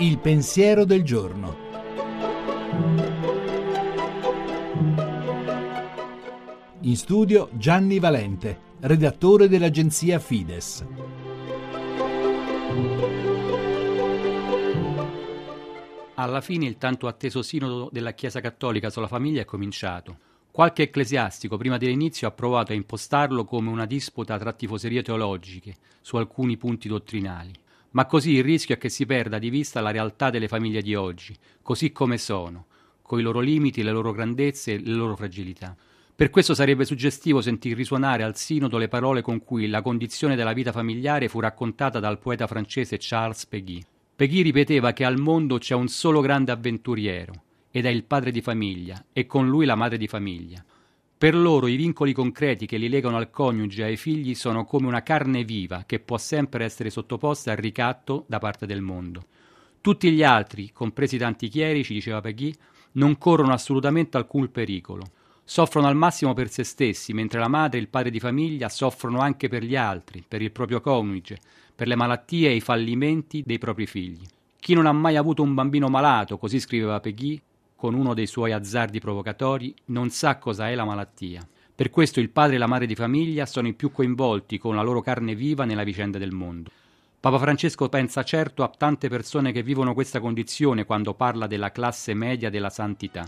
Il pensiero del giorno. In studio Gianni Valente, redattore dell'agenzia Fides. Alla fine il tanto atteso sinodo della Chiesa Cattolica sulla famiglia è cominciato. Qualche ecclesiastico prima dell'inizio ha provato a impostarlo come una disputa tra tifoserie teologiche su alcuni punti dottrinali. Ma così il rischio è che si perda di vista la realtà delle famiglie di oggi, così come sono, coi loro limiti, le loro grandezze e le loro fragilità. Per questo sarebbe suggestivo sentir risuonare al sinodo le parole con cui la condizione della vita familiare fu raccontata dal poeta francese Charles Peguy. Peggy ripeteva che al mondo c'è un solo grande avventuriero, ed è il padre di famiglia, e con lui la madre di famiglia. Per loro i vincoli concreti che li legano al coniuge e ai figli sono come una carne viva che può sempre essere sottoposta al ricatto da parte del mondo. Tutti gli altri, compresi tanti chierici, diceva Peggy, non corrono assolutamente alcun pericolo. Soffrono al massimo per se stessi, mentre la madre e il padre di famiglia soffrono anche per gli altri, per il proprio coniuge, per le malattie e i fallimenti dei propri figli. Chi non ha mai avuto un bambino malato, così scriveva Peggy, con uno dei suoi azzardi provocatori, non sa cosa è la malattia. Per questo il padre e la madre di famiglia sono i più coinvolti con la loro carne viva nella vicenda del mondo. Papa Francesco pensa certo a tante persone che vivono questa condizione quando parla della classe media della santità.